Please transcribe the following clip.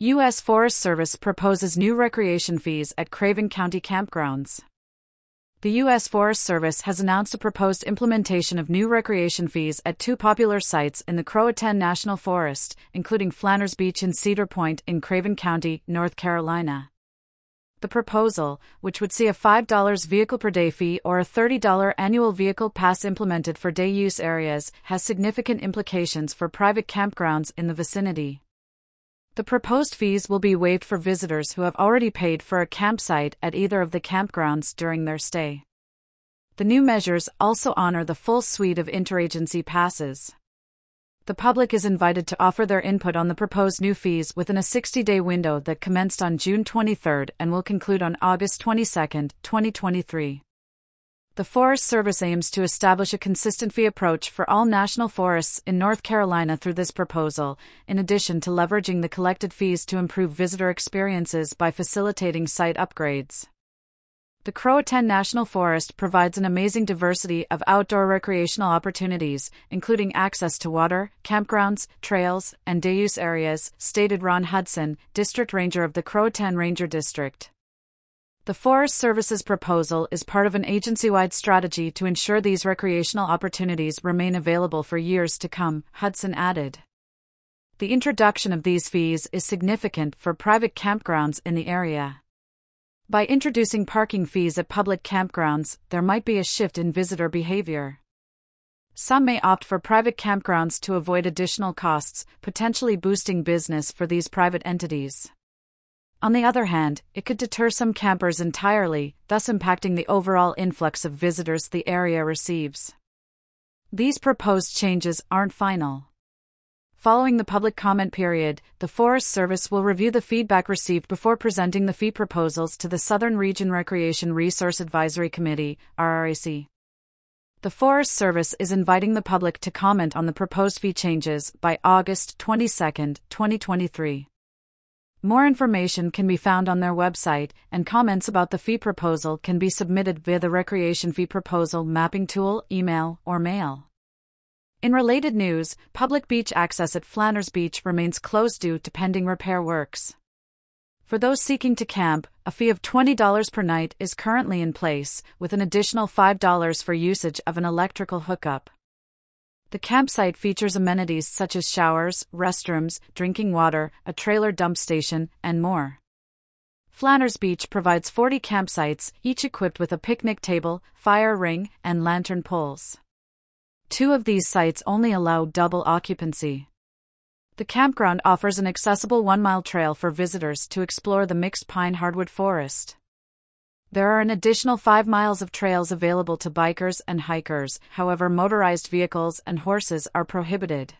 U.S. Forest Service proposes new recreation fees at Craven County campgrounds. The U.S. Forest Service has announced a proposed implementation of new recreation fees at two popular sites in the Croatan National Forest, including Flanners Beach and Cedar Point in Craven County, North Carolina. The proposal, which would see a $5 vehicle per day fee or a $30 annual vehicle pass implemented for day use areas, has significant implications for private campgrounds in the vicinity. The proposed fees will be waived for visitors who have already paid for a campsite at either of the campgrounds during their stay. The new measures also honor the full suite of interagency passes. The public is invited to offer their input on the proposed new fees within a 60 day window that commenced on June 23 and will conclude on August 22, 2023 the Forest Service aims to establish a consistent fee approach for all national forests in North Carolina through this proposal, in addition to leveraging the collected fees to improve visitor experiences by facilitating site upgrades. The Croatan National Forest provides an amazing diversity of outdoor recreational opportunities, including access to water, campgrounds, trails, and day use areas, stated Ron Hudson, District Ranger of the Croatan Ranger District. The Forest Service's proposal is part of an agency wide strategy to ensure these recreational opportunities remain available for years to come, Hudson added. The introduction of these fees is significant for private campgrounds in the area. By introducing parking fees at public campgrounds, there might be a shift in visitor behavior. Some may opt for private campgrounds to avoid additional costs, potentially boosting business for these private entities. On the other hand, it could deter some campers entirely, thus impacting the overall influx of visitors the area receives. These proposed changes aren't final. Following the public comment period, the Forest Service will review the feedback received before presenting the fee proposals to the Southern Region Recreation Resource Advisory Committee, RRAC. The Forest Service is inviting the public to comment on the proposed fee changes by August 22, 2023. More information can be found on their website, and comments about the fee proposal can be submitted via the Recreation Fee Proposal mapping tool, email, or mail. In related news, public beach access at Flanners Beach remains closed due to pending repair works. For those seeking to camp, a fee of $20 per night is currently in place, with an additional $5 for usage of an electrical hookup. The campsite features amenities such as showers, restrooms, drinking water, a trailer dump station, and more. Flanners Beach provides 40 campsites, each equipped with a picnic table, fire ring, and lantern poles. Two of these sites only allow double occupancy. The campground offers an accessible one mile trail for visitors to explore the mixed pine hardwood forest. There are an additional 5 miles of trails available to bikers and hikers, however, motorized vehicles and horses are prohibited.